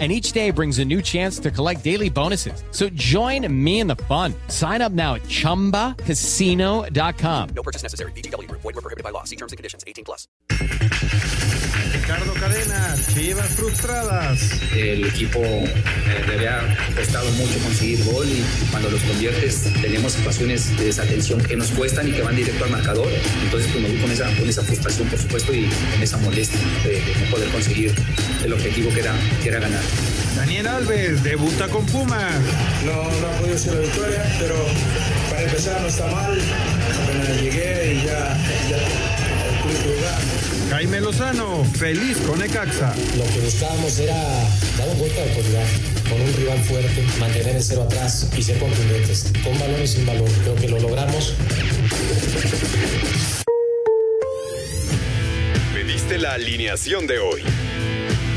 and each day brings a new chance to collect daily bonuses. So join me in the fun. Sign up now at ChumbaCasino.com. No purchase necessary. BGW. Void were prohibited by law. See terms and conditions. 18 plus. Ricardo Cadena, Chivas frustradas. El equipo eh, le había costado mucho conseguir gol y cuando los conviertes tenemos situaciones de desatención que nos cuestan y que van directo al marcador. Entonces pues me voy con esa, con esa frustración por supuesto y con esa molestia de, de no poder conseguir el objetivo que era, que era ganar. Daniel Alves debuta con Pumas. No, no ha podido ser la victoria, pero para empezar no está mal. Apenas llegué y ya, ya. Jaime Lozano, feliz con Ecaxa. Lo que buscábamos era dar un golpe de autoridad con un rival fuerte, mantener el cero atrás y ser contundentes, con valor y sin valor. Creo que lo logramos. Pediste la alineación de hoy.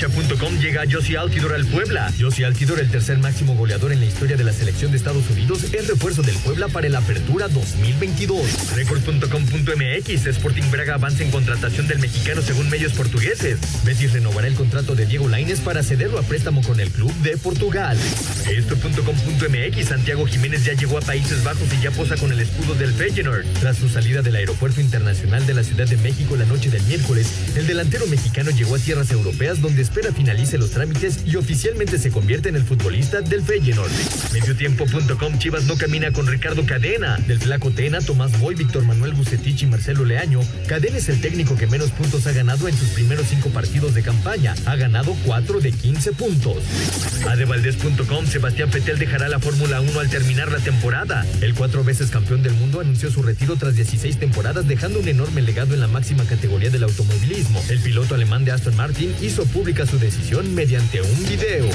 Cancha.com llega Josie Altidor al Puebla. Josie Altidor, el tercer máximo goleador en la historia de la selección de Estados Unidos, es refuerzo del Puebla para el Apertura 2022. Record.com.mx Sporting Braga avanza en contratación del mexicano según medios portugueses. Betis renovará el contrato de Diego Lainez para cederlo a préstamo con el club de Portugal. Esto.com.mx Santiago Jiménez ya llegó a Países Bajos y ya posa con el escudo del Feyenoord. Tras su salida del Aeropuerto Internacional de la Ciudad de México la noche del miércoles, el delantero mexicano llegó a tierras europeas donde espera finalice los trámites y oficialmente se convierte en el futbolista del Feyenoord. Mediotiempo.com Chivas no camina con Ricardo Cadena. Del Flaco Tena, Tomás Boy, Víctor Manuel Bucetich y Marcelo Leaño, Cadena es el técnico que menos puntos ha ganado en sus primeros cinco partidos de campaña. Ha ganado 4 de 15 puntos. Adevaldez.com Sebastián Fetel dejará la Fórmula 1 al terminar la temporada. El cuatro veces campeón del mundo anunció su retiro tras 16 temporadas dejando un enorme legado en la máxima categoría del automovilismo. El piloto alemán de Aston Martin hizo pública su decisión mediante un video.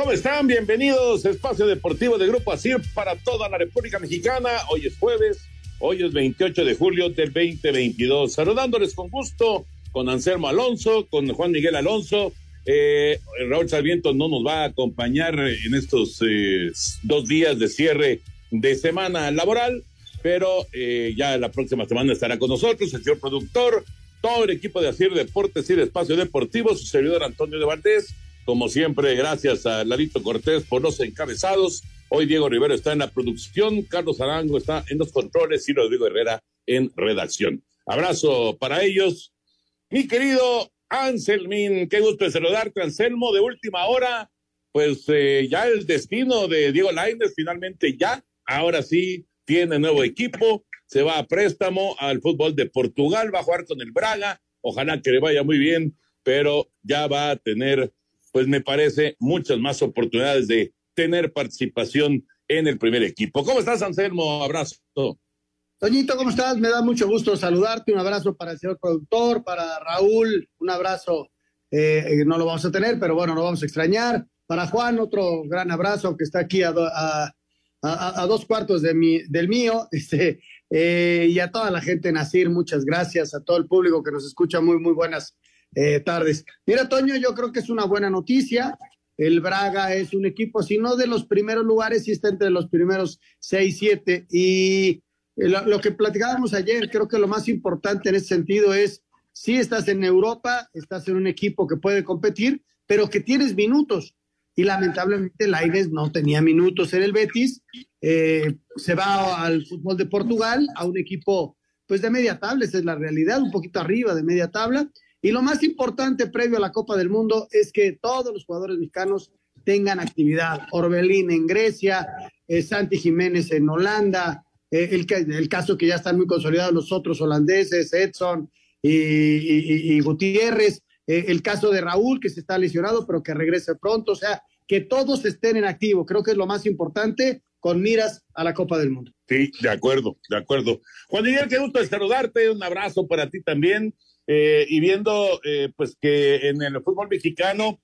¿Cómo están? Bienvenidos a Espacio Deportivo de Grupo ASIR para toda la República Mexicana. Hoy es jueves, hoy es 28 de julio del 2022. Saludándoles con gusto con Anselmo Alonso, con Juan Miguel Alonso. Eh, Raúl Sarmiento no nos va a acompañar en estos eh, dos días de cierre de semana laboral, pero eh, ya la próxima semana estará con nosotros el señor productor, todo el equipo de ASIR Deportes y de Espacio Deportivo, su servidor Antonio de Valdés. Como siempre, gracias a Larito Cortés por los encabezados. Hoy Diego Rivero está en la producción, Carlos Arango está en los controles y Rodrigo Herrera en redacción. Abrazo para ellos. Mi querido Anselmín, qué gusto de saludarte, Anselmo, de última hora. Pues eh, ya el destino de Diego Lainez finalmente ya, ahora sí, tiene nuevo equipo, se va a préstamo al fútbol de Portugal, va a jugar con el Braga, ojalá que le vaya muy bien, pero ya va a tener pues me parece muchas más oportunidades de tener participación en el primer equipo. ¿Cómo estás, Anselmo? Abrazo. Toñito, ¿cómo estás? Me da mucho gusto saludarte. Un abrazo para el señor productor, para Raúl, un abrazo. Eh, no lo vamos a tener, pero bueno, lo vamos a extrañar. Para Juan, otro gran abrazo que está aquí a dos cuartos de mi, del mío. Este, eh, y a toda la gente en Asir, muchas gracias. A todo el público que nos escucha, muy, muy buenas eh, tardes. Mira, Toño, yo creo que es una buena noticia. El Braga es un equipo, si no de los primeros lugares, sí está entre los primeros seis, siete. Y lo, lo, que platicábamos ayer, creo que lo más importante en ese sentido es, si estás en Europa, estás en un equipo que puede competir, pero que tienes minutos. Y lamentablemente Laines no tenía minutos en el Betis, eh, se va al fútbol de Portugal, a un equipo pues de media tabla, esa es la realidad, un poquito arriba de media tabla. Y lo más importante previo a la Copa del Mundo es que todos los jugadores mexicanos tengan actividad. Orbelín en Grecia, eh, Santi Jiménez en Holanda, eh, el, el, caso que ya están muy consolidados los otros holandeses, Edson y, y, Gutiérrez, eh, el caso de Raúl que se está lesionado pero que regrese pronto, o sea, que todos estén en activo, creo que es lo más importante con miras a la Copa del Mundo. Sí, de acuerdo, de acuerdo. Juan Miguel, qué gusto saludarte, un abrazo para ti también. Eh, y viendo eh, pues que en el fútbol mexicano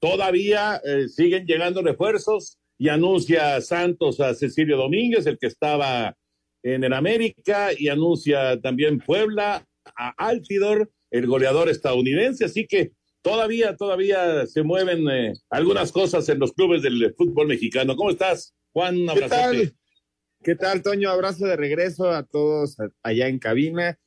todavía eh, siguen llegando refuerzos y anuncia Santos a Cecilio Domínguez, el que estaba en el América, y anuncia también Puebla a Altidor, el goleador estadounidense, así que todavía, todavía se mueven eh, algunas cosas en los clubes del fútbol mexicano. ¿Cómo estás, Juan? ¿Qué tal? ¿Qué tal, Toño? Abrazo de regreso a todos allá en cabina.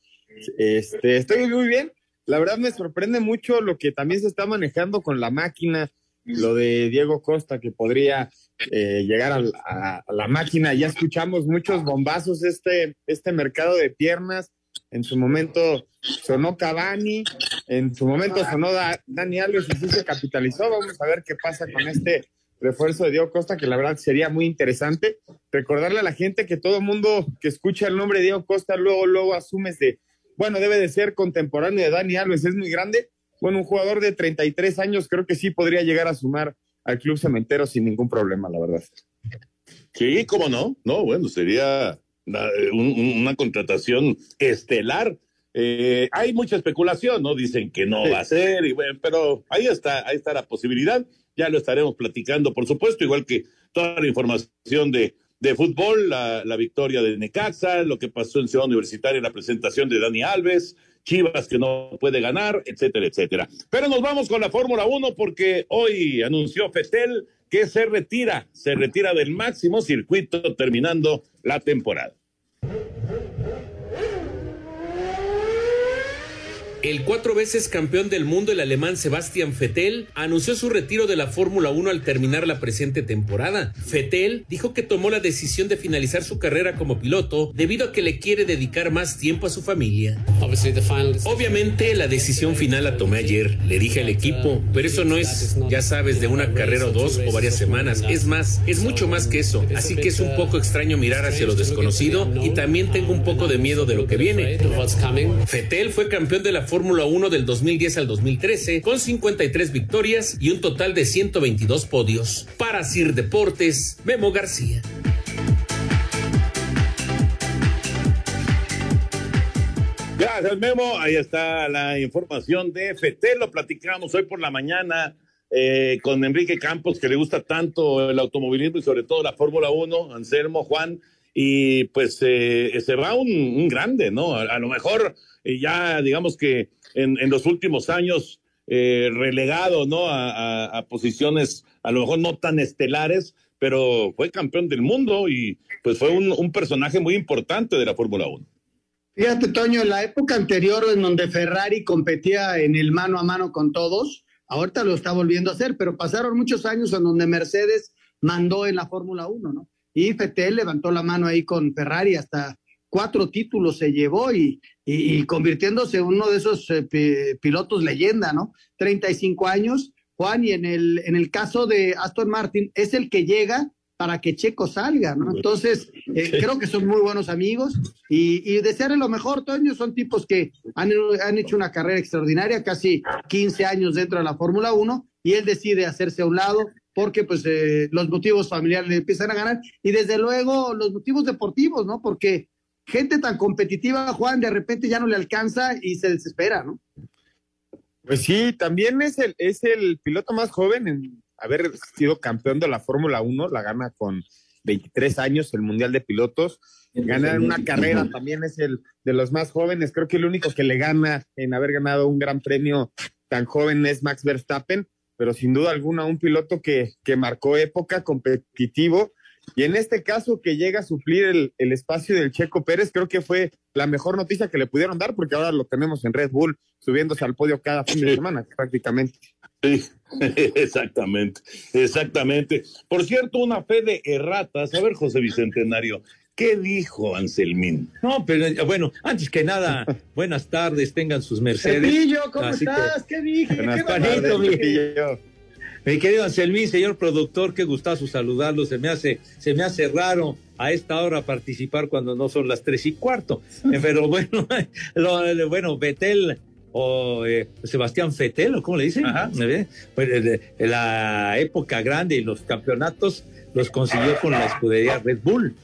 Este, estoy muy bien. La verdad me sorprende mucho lo que también se está manejando con la máquina, lo de Diego Costa que podría eh, llegar a, la máquina. Ya escuchamos muchos bombazos este, este mercado de piernas. En su momento sonó Cavani, en su momento sonó da, Dani Alves y sí se capitalizó. Vamos a ver qué pasa con este refuerzo de Diego Costa, que la verdad sería muy interesante. Recordarle a la gente que todo mundo que escucha el nombre de Diego Costa luego, luego asumes de, bueno, debe de ser contemporáneo de Dani Alves, es muy grande. Bueno, un jugador de 33 años creo que sí podría llegar a sumar al Club Cementero sin ningún problema, la verdad. Sí, cómo no, no, bueno, sería una, una contratación estelar. Eh, hay mucha especulación, ¿no? Dicen que no sí. va a ser, y bueno, pero ahí está, ahí está la posibilidad. Ya lo estaremos platicando, por supuesto, igual que toda la información de, de fútbol, la, la, victoria de Necaxa, lo que pasó en Ciudad Universitaria, la presentación de Dani Alves, Chivas que no puede ganar, etcétera, etcétera. Pero nos vamos con la Fórmula 1 porque hoy anunció Fetel que se retira, se retira del máximo circuito terminando la temporada. El cuatro veces campeón del mundo, el alemán Sebastian Vettel, anunció su retiro de la Fórmula 1 al terminar la presente temporada. Vettel dijo que tomó la decisión de finalizar su carrera como piloto debido a que le quiere dedicar más tiempo a su familia. Obviamente la decisión final la tomé ayer, le dije al equipo, pero eso no es, ya sabes, de una carrera o dos o varias semanas. Es más, es mucho más que eso. Así que es un poco extraño mirar hacia lo desconocido y también tengo un poco de miedo de lo que viene. Vettel fue campeón de la Fórmula 1 del 2010 al 2013 con 53 victorias y un total de 122 podios. Para Sir Deportes, Memo García. Gracias, Memo. Ahí está la información de FT. Lo platicamos hoy por la mañana eh, con Enrique Campos, que le gusta tanto el automovilismo y sobre todo la Fórmula 1, Anselmo, Juan. Y pues eh, se va un, grande, ¿no? A lo mejor eh, ya, digamos que en, en los últimos años eh, relegado, ¿no? A, posiciones a lo mejor no tan estelares, pero fue campeón del mundo y pues fue un, un personaje muy importante de la Fórmula 1. Fíjate, Toño, en la época anterior en donde Ferrari competía en el mano a mano con todos, ahorita lo está volviendo a hacer, pero pasaron muchos años en donde Mercedes mandó en la Fórmula 1, ¿no? Y FTL levantó la mano ahí con Ferrari, hasta cuatro títulos se llevó y, y, y convirtiéndose en uno de esos eh, pilotos leyenda, ¿no? 35 años, Juan, y en el, en el caso de Aston Martin, es el que llega para que Checo salga, ¿no? Entonces, eh, sí. creo que son muy buenos amigos y, y desearle lo mejor, Toño, son tipos que han, han, hecho una carrera extraordinaria, casi 15 años dentro de la Fórmula 1 y él decide hacerse a un lado porque pues eh, los motivos familiares le empiezan a ganar y desde luego los motivos deportivos, ¿no? Porque gente tan competitiva, Juan, de repente ya no le alcanza y se desespera, ¿no? Pues sí, también es el, es el piloto más joven en haber sido campeón de la Fórmula 1, la gana con 23 años el Mundial de Pilotos. Ganar una carrera también es el de los más jóvenes. Creo que el único que le gana en haber ganado un gran premio tan joven es Max Verstappen, pero sin duda alguna un piloto que, que marcó época competitivo Y en este caso que llega a suplir el, el, espacio del Checo Pérez, creo que fue la mejor noticia que le pudieron dar, porque ahora lo tenemos en Red Bull, subiéndose al podio cada fin de semana, prácticamente. Sí, exactamente, exactamente. Por cierto, una fe de erratas. A ver, José Bicentenario, ¿qué dijo Anselmín? No, pero bueno, antes que nada, buenas tardes, tengan sus mercedes. Cepillo, ¿cómo Así estás? Que, ¿Qué dije? Buenas ¿Qué tardes, mi, querido Anselmín, señor productor, qué gustazo saludarlo. Se me hace, se me hace raro a esta hora participar cuando no son las tres y cuarto. Pero bueno, lo, bueno, Betel o eh, Sebastián Fetel, o cómo le dicen, pues, la época grande y los campeonatos los consiguió con la escudería Red Bull.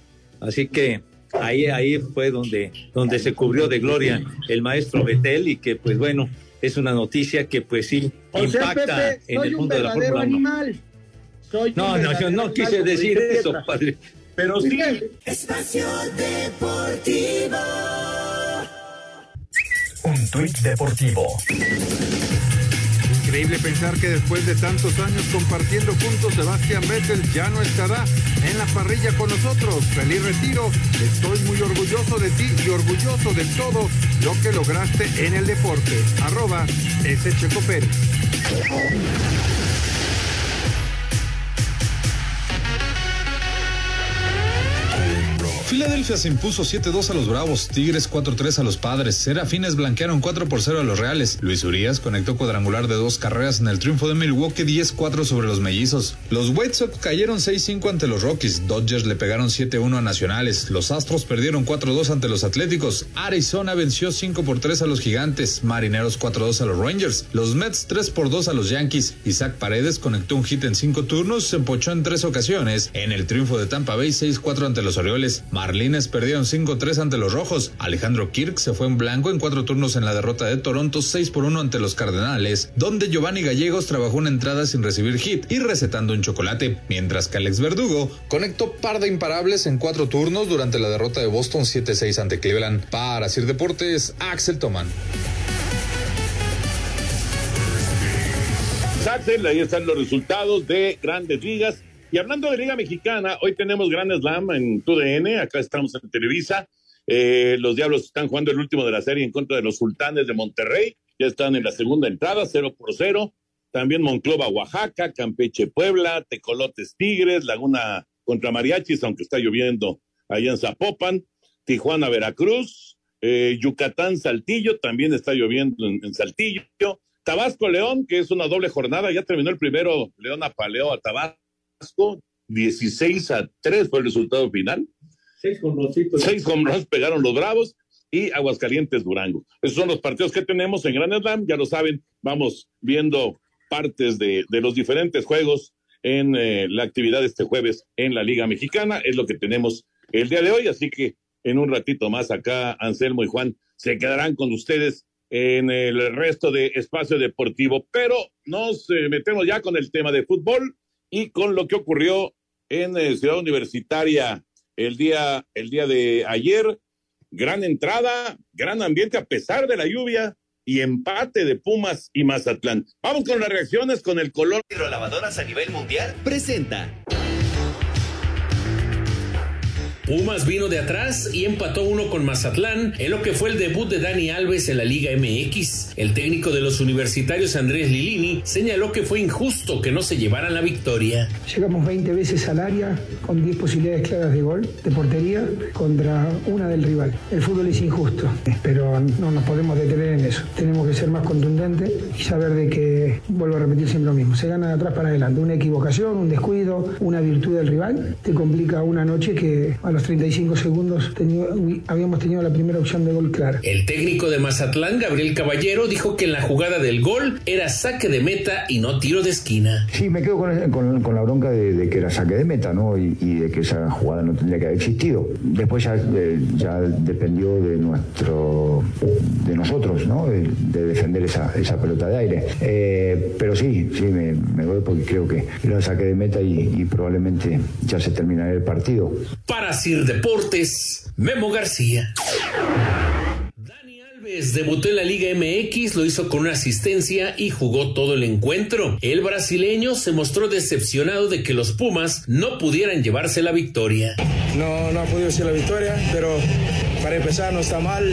Así que ahí, ahí fue donde, donde se cubrió de gloria el maestro Betel y que pues bueno, es una noticia que pues sí impacta en el mundo de la Fórmula 1. no, no, yo no quise decir eso, padre. Pero sí. Espacio Deportivo. Un tuit deportivo. Increíble pensar que después de tantos años compartiendo juntos, Sebastián Vettel ya no estará en la parrilla con nosotros. Feliz retiro. Estoy muy orgulloso de ti y orgulloso de todo lo que lograste en el deporte. Arroba ese Pérez. Filadelfia se impuso 7-2 a los Bravos, Tigres 4-3 a los Padres, Serafines blanquearon 4 por 0 a los Reales, Luis Urias conectó cuadrangular de dos carreras en el triunfo de Milwaukee 10-4 sobre los Mellizos. Los White Sox cayeron 6-5 ante los Rockies, Dodgers le pegaron 7-1 a Nacionales, los Astros perdieron 4-2 ante los Atléticos, Arizona venció 5 por 3 a los Gigantes, Marineros 4-2 a los Rangers, los Mets 3 por 2 a los Yankees, Isaac Paredes conectó un hit en 5 turnos, se empochó en 3 ocasiones en el triunfo de Tampa Bay 6-4 ante los Orioles, Marlines perdieron 5-3 ante los Rojos. Alejandro Kirk se fue en blanco en cuatro turnos en la derrota de Toronto 6 por 1 ante los Cardenales, donde Giovanni Gallegos trabajó una entrada sin recibir hit y recetando un chocolate, mientras que Alex Verdugo conectó par de imparables en cuatro turnos durante la derrota de Boston 7-6 ante Cleveland. Para Sir Deportes, Axel Toman. Axel, ahí están los resultados de grandes ligas. Y hablando de Liga Mexicana, hoy tenemos Gran Slam en TUDN, acá estamos en Televisa. Eh, los Diablos están jugando el último de la serie en contra de los Sultanes de Monterrey. Ya están en la segunda entrada, 0 por 0. También Monclova, Oaxaca, Campeche, Puebla, Tecolotes, Tigres, Laguna contra Mariachis, aunque está lloviendo allá en Zapopan. Tijuana, Veracruz, eh, Yucatán, Saltillo, también está lloviendo en, en, Saltillo. Tabasco, León, que es una doble jornada, ya terminó el primero, León apaleó a Tabasco 16 a 3 fue el resultado final. Seis Seis hombros pegaron los Bravos y Aguascalientes Durango. Esos son los partidos que tenemos en Gran Slam, ya lo saben, vamos viendo partes de, de los diferentes juegos en eh, la actividad de este jueves en la Liga Mexicana, es lo que tenemos el día de hoy, así que en un ratito más acá Anselmo y Juan se quedarán con ustedes en el resto de espacio deportivo, pero nos eh, metemos ya con el tema de fútbol y con lo que ocurrió en eh, Ciudad Universitaria el día, el día de ayer. Gran entrada, gran ambiente a pesar de la lluvia y empate de Pumas y Mazatlán. Vamos con las reacciones con el color. Hidrolavadoras a nivel mundial presenta. Pumas vino de atrás y empató uno con Mazatlán en lo que fue el debut de Dani Alves en la Liga MX. El técnico de los universitarios Andrés Lilini señaló que fue injusto que no se llevaran la victoria. Llegamos 20 veces al área con 10 posibilidades claras de gol, de portería, contra una del rival. El fútbol es injusto, pero no nos podemos detener en eso. Tenemos que ser más contundentes y saber de que, vuelvo a repetir siempre lo mismo, se gana de atrás para adelante. Una equivocación, un descuido, una virtud del rival, te complica una noche que a los 35 segundos habíamos tenido la primera opción de gol clara. El técnico de Mazatlán, Gabriel Caballero, dijo que en la jugada del gol era saque de meta y no tiro de esquina. Sí, me quedo con, con, la bronca de, que era saque de meta, ¿no? Y, de que esa jugada no tendría que haber existido. Después ya, eh, ya dependió de nuestro, de nosotros, ¿no? De, defender esa, esa, pelota de aire. Eh, pero sí, sí, me, me, voy porque creo que era saque de meta y, y probablemente ya se terminará el partido. Para Sir Deportes, Memo García. Alves debutó en la Liga MX, lo hizo con una asistencia y jugó todo el encuentro. El brasileño se mostró decepcionado de que los Pumas no pudieran llevarse la victoria. No, no ha podido ser la victoria, pero para empezar no está mal.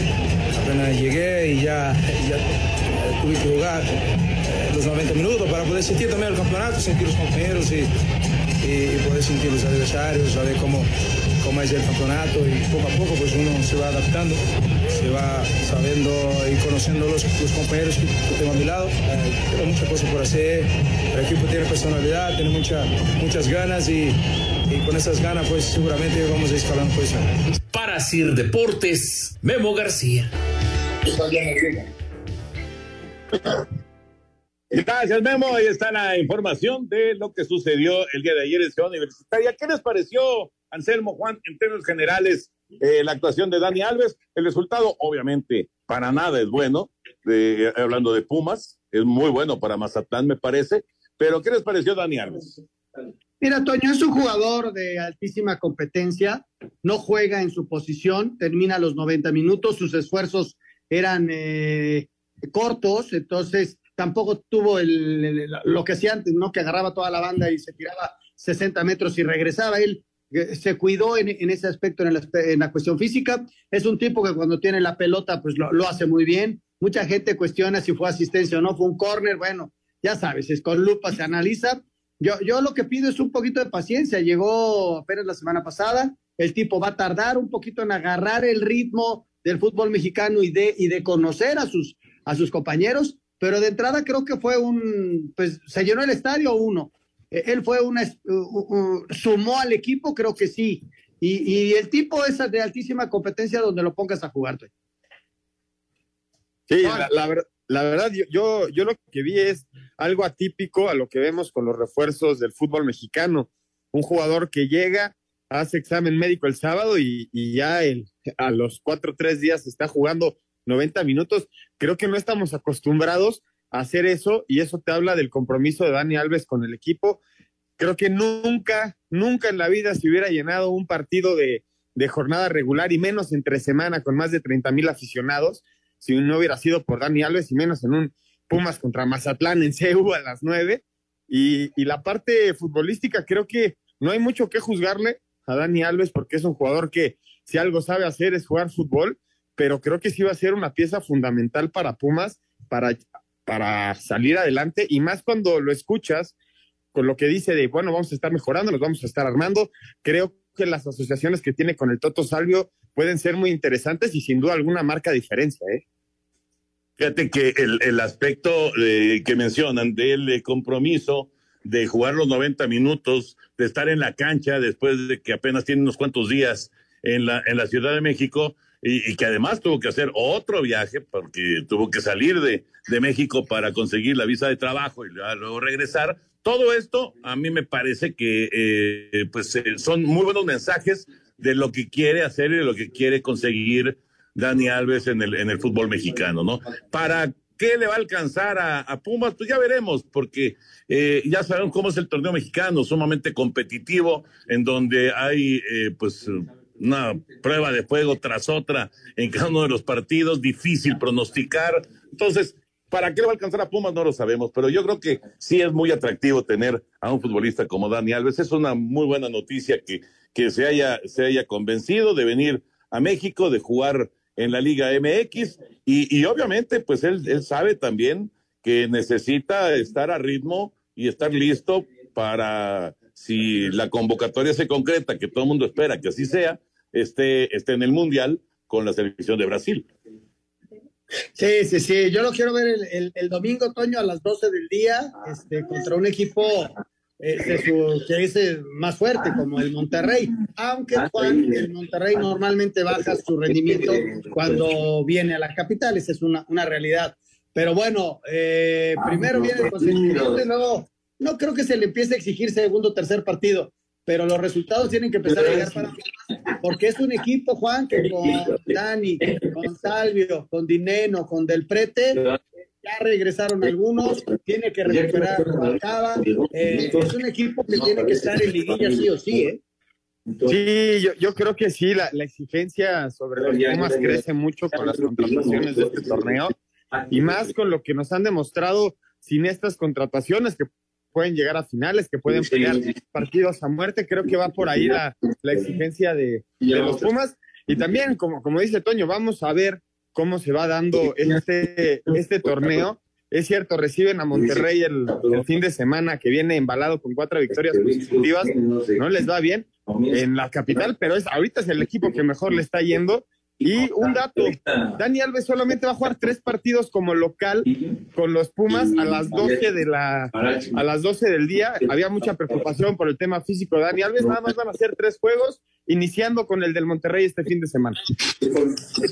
Apenas llegué y ya, ya tuve que jugar eh, los 90 minutos para poder sentir también el campeonato, sentir los compañeros y, y poder sentir los adversarios, saber cómo, cómo es el campeonato y poco a poco pues uno se va adaptando, se va sabiendo y conociendo los, los compañeros que, que tengo a mi lado. Eh, tengo muchas cosas por hacer, el equipo tiene personalidad, tiene mucha, muchas ganas y, y con esas ganas pues seguramente vamos a escalar en posición. Para Sir Deportes, Memo García. Gracias, Memo. Ahí está la información de lo que sucedió el día de ayer en Ciudad Universitaria. ¿Qué les pareció, Anselmo Juan, en términos generales, eh, la actuación de Dani Alves? El resultado, obviamente, para nada es bueno. Hablando de Pumas, es muy bueno para Mazatlán, me parece. Pero, ¿qué les pareció Dani Alves? Mira, Toño, es un jugador de altísima competencia, no juega en su posición, termina los 90 minutos, sus esfuerzos eran eh, cortos, entonces tampoco tuvo el, lo que hacía antes, ¿no? Que agarraba toda la banda y se tiraba 60 metros y regresaba. Él se cuidó en, ese aspecto, en, la cuestión física. Es un tipo que cuando tiene la pelota, pues lo, lo hace muy bien. Mucha gente cuestiona si fue asistencia o no, fue un córner. Bueno, ya sabes, es con lupa se analiza. Yo, yo lo que pido es un poquito de paciencia. Llegó apenas la semana pasada. El tipo va a tardar un poquito en agarrar el ritmo del fútbol mexicano y de, y de conocer a sus, a sus compañeros. Pero de entrada creo que fue un, pues se llenó el estadio uno. Él fue una, es- u- u- sumó al equipo, creo que sí. Y, y el tipo es de altísima competencia donde lo pongas a jugar. Sí, la, la ver- la verdad, yo, yo, yo lo que vi es algo atípico a lo que vemos con los refuerzos del fútbol mexicano. Un jugador que llega, hace examen médico el sábado y, y ya el- a los cuatro o tres días está jugando 90 minutos. Creo que no estamos acostumbrados hacer eso y eso te habla del compromiso de Dani Alves con el equipo. Creo que nunca, nunca en la vida se hubiera llenado un partido de, de jornada regular y menos entre semana con más de 30 mil aficionados si no hubiera sido por Dani Alves y menos en un Pumas contra Mazatlán en CEU a las nueve. Y, y la parte futbolística, creo que no hay mucho que juzgarle a Dani Alves porque es un jugador que si algo sabe hacer es jugar fútbol, pero creo que sí va a ser una pieza fundamental para Pumas para, para salir adelante y más cuando lo escuchas con lo que dice de, bueno, vamos a estar mejorando, nos vamos a estar armando. Creo que las asociaciones que tiene con el Toto Salvio pueden ser muy interesantes y sin duda alguna marca diferencia, ¿eh? Fíjate que el, el aspecto eh, que mencionan del eh, compromiso de jugar los 90 minutos, de estar en la cancha después de que apenas tiene unos cuantos días en la, en la Ciudad de México y, que además tuvo que hacer otro viaje porque tuvo que salir de, de México para conseguir la visa de trabajo y luego regresar. Todo esto a mí me parece que eh, pues eh, son muy buenos mensajes de lo que quiere hacer y de lo que quiere conseguir Dani Alves en el, en el fútbol mexicano, ¿no? ¿Para qué le va a alcanzar a, a Pumas? Pues ya veremos, porque eh, ya sabemos cómo es el torneo mexicano, sumamente competitivo, en donde hay eh, pues una prueba de fuego tras otra en cada uno de los partidos, difícil pronosticar. Entonces, ¿para qué va a alcanzar a Pumas? No lo sabemos, pero yo creo que sí es muy atractivo tener a un futbolista como Dani Alves. Es una muy buena noticia que, que se, haya, se haya convencido de venir a México, de jugar en la Liga MX y, y obviamente pues él, él sabe también que necesita estar a ritmo y estar listo para si la convocatoria se concreta, que todo el mundo espera que así sea, esté, esté en el Mundial con la selección de Brasil. Sí, sí, sí. Yo lo quiero ver el, el- el domingo, Toño, a las 12 del día, este, contra un equipo su- que es eh, más fuerte, como el Monterrey. Aunque, Juan, el Monterrey normalmente baja su rendimiento cuando viene a la capital. Esa es una, una realidad. Pero bueno, eh, primero viene el consentimiento y luego no creo que se le empiece a exigir segundo o tercer partido. Pero los resultados tienen que empezar a llegar para porque es un equipo, Juan, que con Dani, con Salvio, con Dineno, con Del Prete, ya regresaron algunos, tiene que recuperar Cava. Eh, es un equipo que tiene que estar en liguilla sí o sí, ¿eh? Sí, yo, yo creo que sí, la, la exigencia sobre los Pumas crece mucho con las contrataciones de este torneo y más con lo que nos han demostrado sin estas contrataciones que pueden llegar a finales, que pueden pelear partidos a muerte. Creo que va por ahí la, la exigencia de, de los Pumas. Y también, como, como dice Toño, vamos a ver cómo se va dando este, este torneo. Es cierto, reciben a Monterrey el, el fin de semana que viene embalado con cuatro victorias consecutivas. No les va bien en la capital, pero es ahorita es el equipo que mejor le está yendo. Y un dato, Dani Alves solamente va a jugar tres partidos como local con los Pumas a las 12 de la a las 12 del día. Había mucha preocupación por el tema físico de Dani Alves, nada más van a hacer tres juegos, iniciando con el del Monterrey este fin de semana.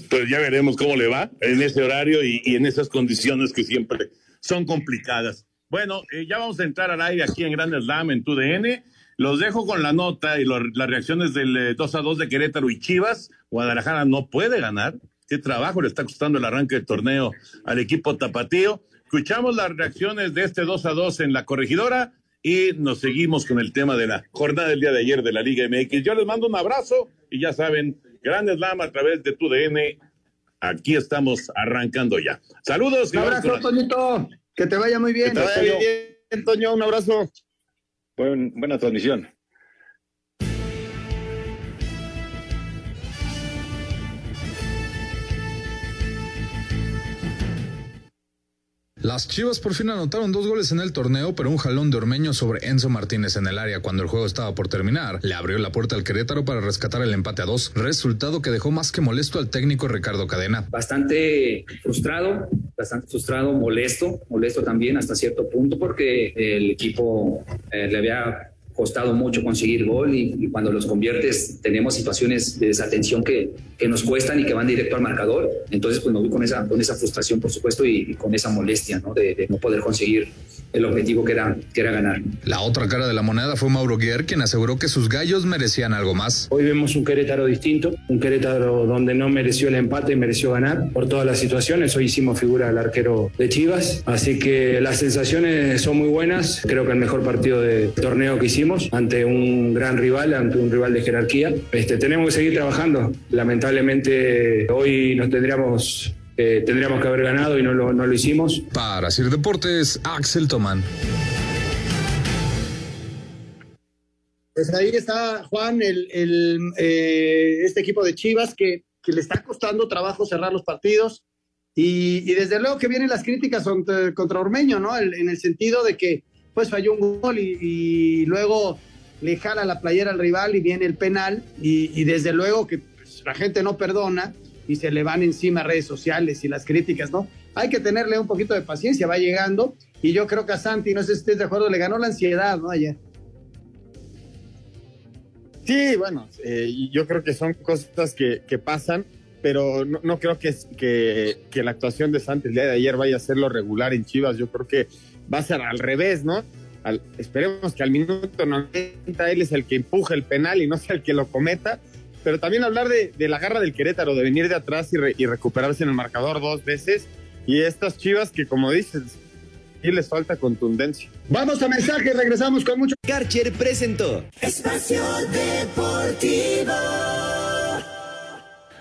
Pues ya veremos cómo le va en ese horario y, y en esas condiciones que siempre son complicadas. Bueno, eh, ya vamos a entrar al aire aquí en Grand Slam en TUDN. Los dejo con la nota y lo, las reacciones del eh, 2 a 2 de Querétaro y Chivas. Guadalajara no puede ganar. Qué trabajo le está costando el arranque del torneo al equipo tapatío. Escuchamos las reacciones de este 2 a 2 en la corregidora y nos seguimos con el tema de la jornada del día de ayer de la Liga MX. Yo les mando un abrazo y ya saben, Gran Slam a través de tu DN. Aquí estamos arrancando ya. Saludos. Un abrazo, Toñito. Que te vaya muy bien. Que te vaya bien, Toño. Un abrazo. Buen, buena transmisión. Las Chivas por fin anotaron dos goles en el torneo, pero un jalón de Ormeño sobre Enzo Martínez en el área cuando el juego estaba por terminar le abrió la puerta al Querétaro para rescatar el empate a dos, resultado que dejó más que molesto al técnico Ricardo Cadena. Bastante frustrado, bastante frustrado, molesto, molesto también hasta cierto punto porque el equipo eh, le había costado mucho conseguir gol y, cuando los conviertes tenemos situaciones de desatención que, que, nos cuestan y que van directo al marcador. Entonces, pues me voy con esa, con esa frustración, por supuesto, y, con esa molestia ¿no? De, no poder conseguir el objetivo que era, que era ganar. La otra cara de la moneda fue Mauro Guer, quien aseguró que sus gallos merecían algo más. Hoy vemos un Querétaro distinto, un Querétaro donde no mereció el empate, mereció ganar por todas las situaciones. Hoy hicimos figura al arquero de Chivas, así que las sensaciones son muy buenas. Creo que el mejor partido de torneo que hicimos ante un gran rival, ante un rival de jerarquía. Este, tenemos que seguir trabajando. Lamentablemente hoy nos tendríamos, eh, tendríamos que haber ganado y no lo, no lo hicimos. Para Sir Deportes, Axel Tomán. Pues ahí está Juan, el, el eh, este equipo de Chivas que, que, le está costando trabajo cerrar los partidos. Y, y desde luego que vienen las críticas contra, contra Ormeño, ¿no? El, en el sentido de que pues falló un gol y, y, luego le jala la playera al rival y viene el penal y, y desde luego que pues, la gente no perdona y se le van encima redes sociales y las críticas, ¿no? Hay que tenerle un poquito de paciencia, va llegando y yo creo que a Santi, no sé si estés de acuerdo, le ganó la ansiedad, ¿no? Ayer. Sí, bueno, eh, yo creo que son cosas que, que pasan, pero no, no creo que, que, la actuación de Santi el día de ayer vaya a ser lo regular en Chivas. Yo creo que va a ser al revés, ¿no? Al, esperemos que al minuto 90 él es el que empuja el penal y no sea el que lo cometa. Pero también hablar de, de la garra del Querétaro, de venir de atrás y, re, y, recuperarse en el marcador dos veces. Y estas chivas que, como dices, sí les falta contundencia. Vamos a mensaje, regresamos con mucho. Karcher presentó Espacio Deportivo.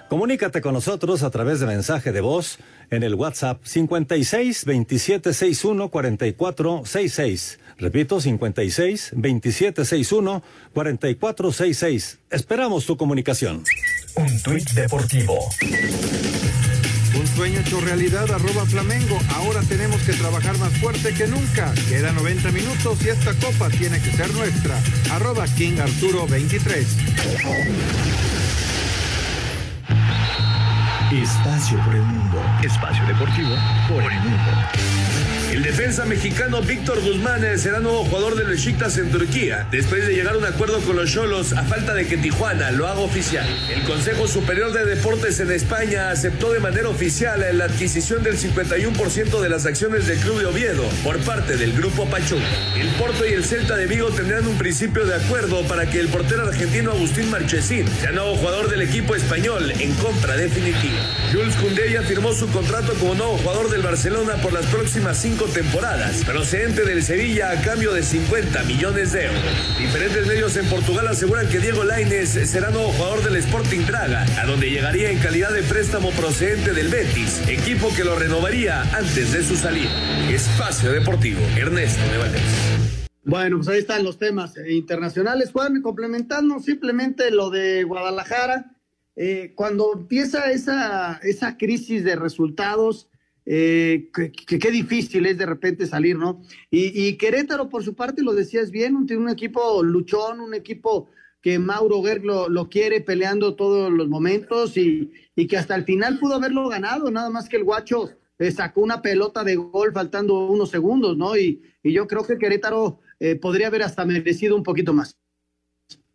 Comunícate con nosotros a través de mensaje de voz en el WhatsApp 56 27 61 44 66. Repito, 56 27 61 44 66. Esperamos tu comunicación. Un tuit deportivo. Un sueño hecho realidad, arroba Flamengo. Ahora tenemos que trabajar más fuerte que nunca. Queda 90 minutos y esta copa tiene que ser nuestra. Arroba King Arturo 23. Espacio por el mundo. Espacio deportivo por el mundo. El defensa mexicano Víctor Guzmán será nuevo jugador del Besiktas en Turquía, después de llegar a un acuerdo con los Cholos a falta de que Tijuana lo haga oficial. El Consejo Superior de Deportes en España aceptó de manera oficial la adquisición del 51% de las acciones del Club de Oviedo por parte del Grupo Pachuca. El Porto y el Celta de Vigo tendrán un principio de acuerdo para que el portero argentino Agustín Marchesín sea nuevo jugador del equipo español en compra definitiva. Jules ya firmó su contrato como nuevo jugador del Barcelona por las próximas cinco temporadas, procedente del Sevilla a cambio de 50 millones de euros. Diferentes medios en Portugal aseguran que Diego Lainez será nuevo jugador del Sporting Braga, a donde llegaría en calidad de préstamo procedente del Betis, equipo que lo renovaría antes de su salida. Espacio Deportivo, Ernesto de Bueno, pues ahí están los temas internacionales, Juan, complementando simplemente lo de Guadalajara eh, cuando empieza esa, esa crisis de resultados, eh, qué difícil es de repente salir, ¿no? Y, Querétaro, por su parte, lo decías bien, un equipo luchón, un equipo que Mauro Gerg lo, quiere peleando todos los momentos y, que hasta el final pudo haberlo ganado, nada más que el guacho eh, sacó una pelota de gol faltando unos segundos, ¿no? Y, yo creo que Querétaro podría haber hasta merecido un poquito más.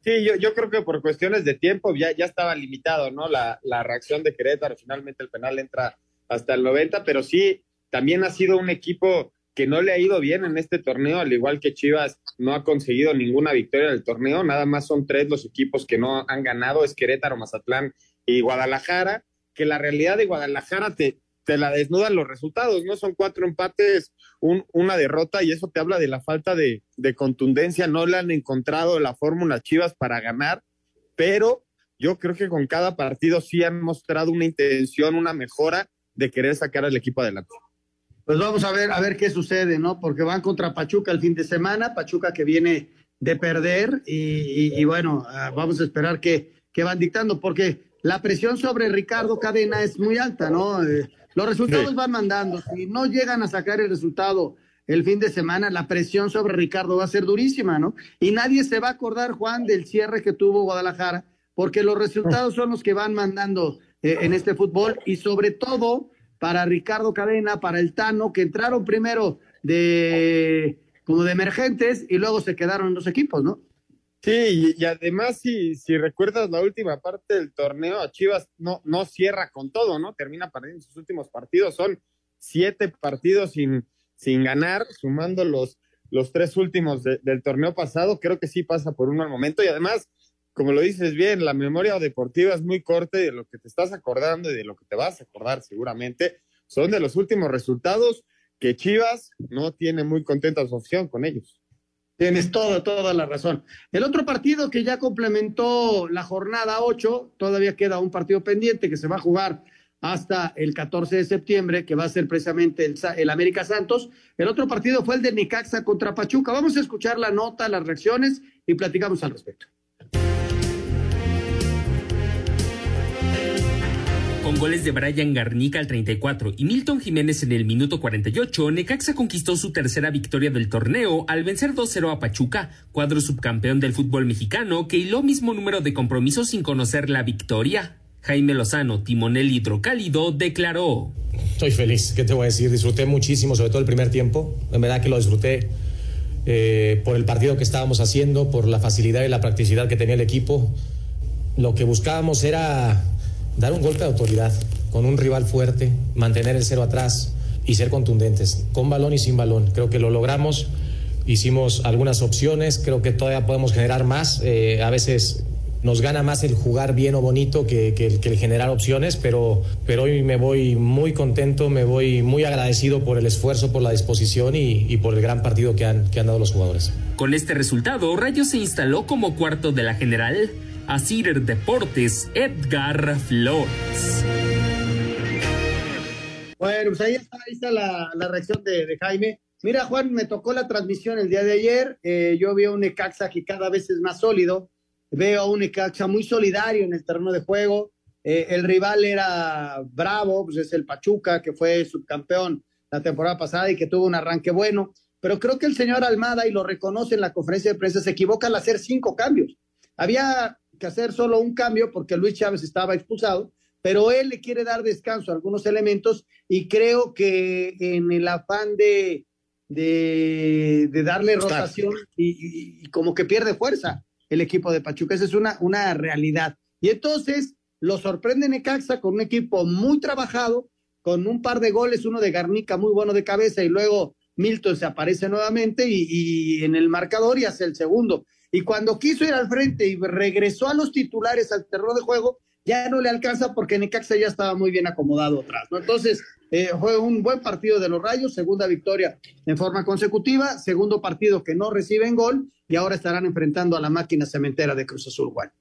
Sí, yo, yo creo que por cuestiones de tiempo ya, estaba limitado, ¿no? La reacción de Querétaro, finalmente el penal entra hasta el 90, pero sí, también ha sido un equipo que no le ha ido bien en este torneo, al igual que Chivas no ha conseguido ninguna victoria en el torneo, nada más son tres los equipos que no han ganado, es Querétaro, Mazatlán y Guadalajara, que la realidad de Guadalajara te, te la desnudan los resultados, ¿no? Son cuatro empates, una derrota y eso te habla de la falta de, contundencia. No le han encontrado la fórmula Chivas para ganar, pero yo creo que con cada partido sí han mostrado una intención, una mejora de querer sacar al equipo adelante. Pues vamos a ver, a ver qué sucede, ¿no? Porque van contra Pachuca el fin de semana, Pachuca que viene de perder y, bueno, ah, vamos a esperar que, que van dictando, porque la presión sobre Ricardo Cadena es muy alta, ¿no? Eh, los resultados van mandando. Si no llegan a sacar el resultado el fin de semana, la presión sobre Ricardo va a ser durísima, ¿no? Y nadie se va a acordar, Juan, del cierre que tuvo Guadalajara, porque los resultados son los que van mandando eh, en este fútbol y sobre todo para Ricardo Cadena, para el Tano, que entraron primero de como de emergentes y luego se quedaron en los equipos, ¿no? Sí, y, además, si, si recuerdas la última parte del torneo, Chivas no, no cierra con todo, ¿no? Termina perdiendo sus últimos partidos. Son siete partidos sin, sin ganar, sumando los, los tres últimos del torneo pasado. Creo que sí pasa por un mal momento. Y además, como lo dices bien, la memoria deportiva es muy corta y de lo que te estás acordando y de lo que te vas a acordar seguramente son de los últimos resultados que Chivas no tiene muy contenta su opción con ellos. Tienes toda, toda la razón. El otro partido que ya complementó la jornada 8, todavía queda un partido pendiente que se va a jugar hasta el 14 de septiembre, que va a ser precisamente el, el América Santos. El otro partido fue el de Nicaxa contra Pachuca. Vamos a escuchar la nota, las reacciones y platicamos al respecto. Con goles de Brian Garnica al 34 y Milton Jiménez en el minuto 48, Necaxa conquistó su tercera victoria del torneo al vencer 2-0 a Pachuca, cuadro subcampeón del fútbol mexicano que hiló mismo número de compromisos sin conocer la victoria. Jaime Lozano, timonel hidrocálido, declaró. Estoy feliz, ¿qué te voy a decir? Disfruté muchísimo, sobre todo el primer tiempo. En verdad que lo disfruté eh, por el partido que estábamos haciendo, por la facilidad y la practicidad que tenía el equipo. Lo que buscábamos era dar un golpe de autoridad con un rival fuerte, mantener el cero atrás y ser contundentes, con balón y sin balón. Creo que lo logramos, hicimos algunas opciones, creo que todavía podemos generar más. Eh, a veces nos gana más el jugar bien o bonito que, el generar opciones, pero, pero hoy me voy muy contento, me voy muy agradecido por el esfuerzo, por la disposición y, y por el gran partido que han, que han dado los jugadores. Con este resultado, Rayo se instaló como cuarto de la general a Cider Deportes, Edgar Flores. Bueno, pues ahí está, la, reacción de, Jaime. Mira, Juan, me tocó la transmisión el día de ayer. Eh, yo veo un Necaxa que cada vez es más sólido. Veo un Necaxa muy solidario en el terreno de juego. Eh, el rival era bravo, pues es el Pachuca, que fue subcampeón la temporada pasada y que tuvo un arranque bueno. Pero creo que el señor Almada, y lo reconoce en la conferencia de prensa, se equivoca al hacer cinco cambios. Había que hacer solo un cambio porque Luis Chávez estaba expulsado, pero él le quiere dar descanso a algunos elementos y creo que en el afán de, de, darle rotación y, como que pierde fuerza el equipo de Pachuca. Esa es una, una realidad. Y entonces lo sorprende Necaxa con un equipo muy trabajado, con un par de goles, uno de Garnica muy bueno de cabeza y luego Milton se aparece nuevamente y, y en el marcador y hace el segundo. Y cuando quiso ir al frente y regresó a los titulares al terreno de juego, ya no le alcanza porque Necaxa ya estaba muy bien acomodado atrás, ¿no? Entonces, eh, fue un buen partido de los Rayos, segunda victoria en forma consecutiva, segundo partido que no reciben gol y ahora estarán enfrentando a la máquina cementera de Cruz Azul, Juan.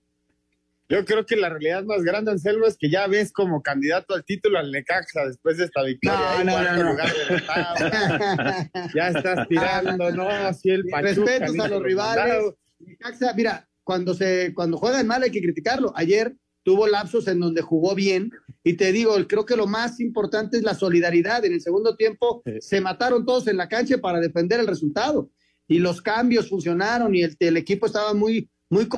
Yo creo que la realidad más grande, Anselmo, es que ya ves como candidato al título al Necaxa después de esta victoria. No, no, no, Lugar de ya estás tirando, ¿no? Así el Pachuca, Respetos a los rivales. Necaxa, mira, cuando, se, cuando juegan mal hay que criticarlo. Ayer tuvo lapsos en donde jugó bien. Y te digo, creo que lo más importante es la solidaridad. En el segundo tiempo se mataron todos en la cancha para defender el resultado. Y los cambios funcionaron y el, el equipo estaba muy, muy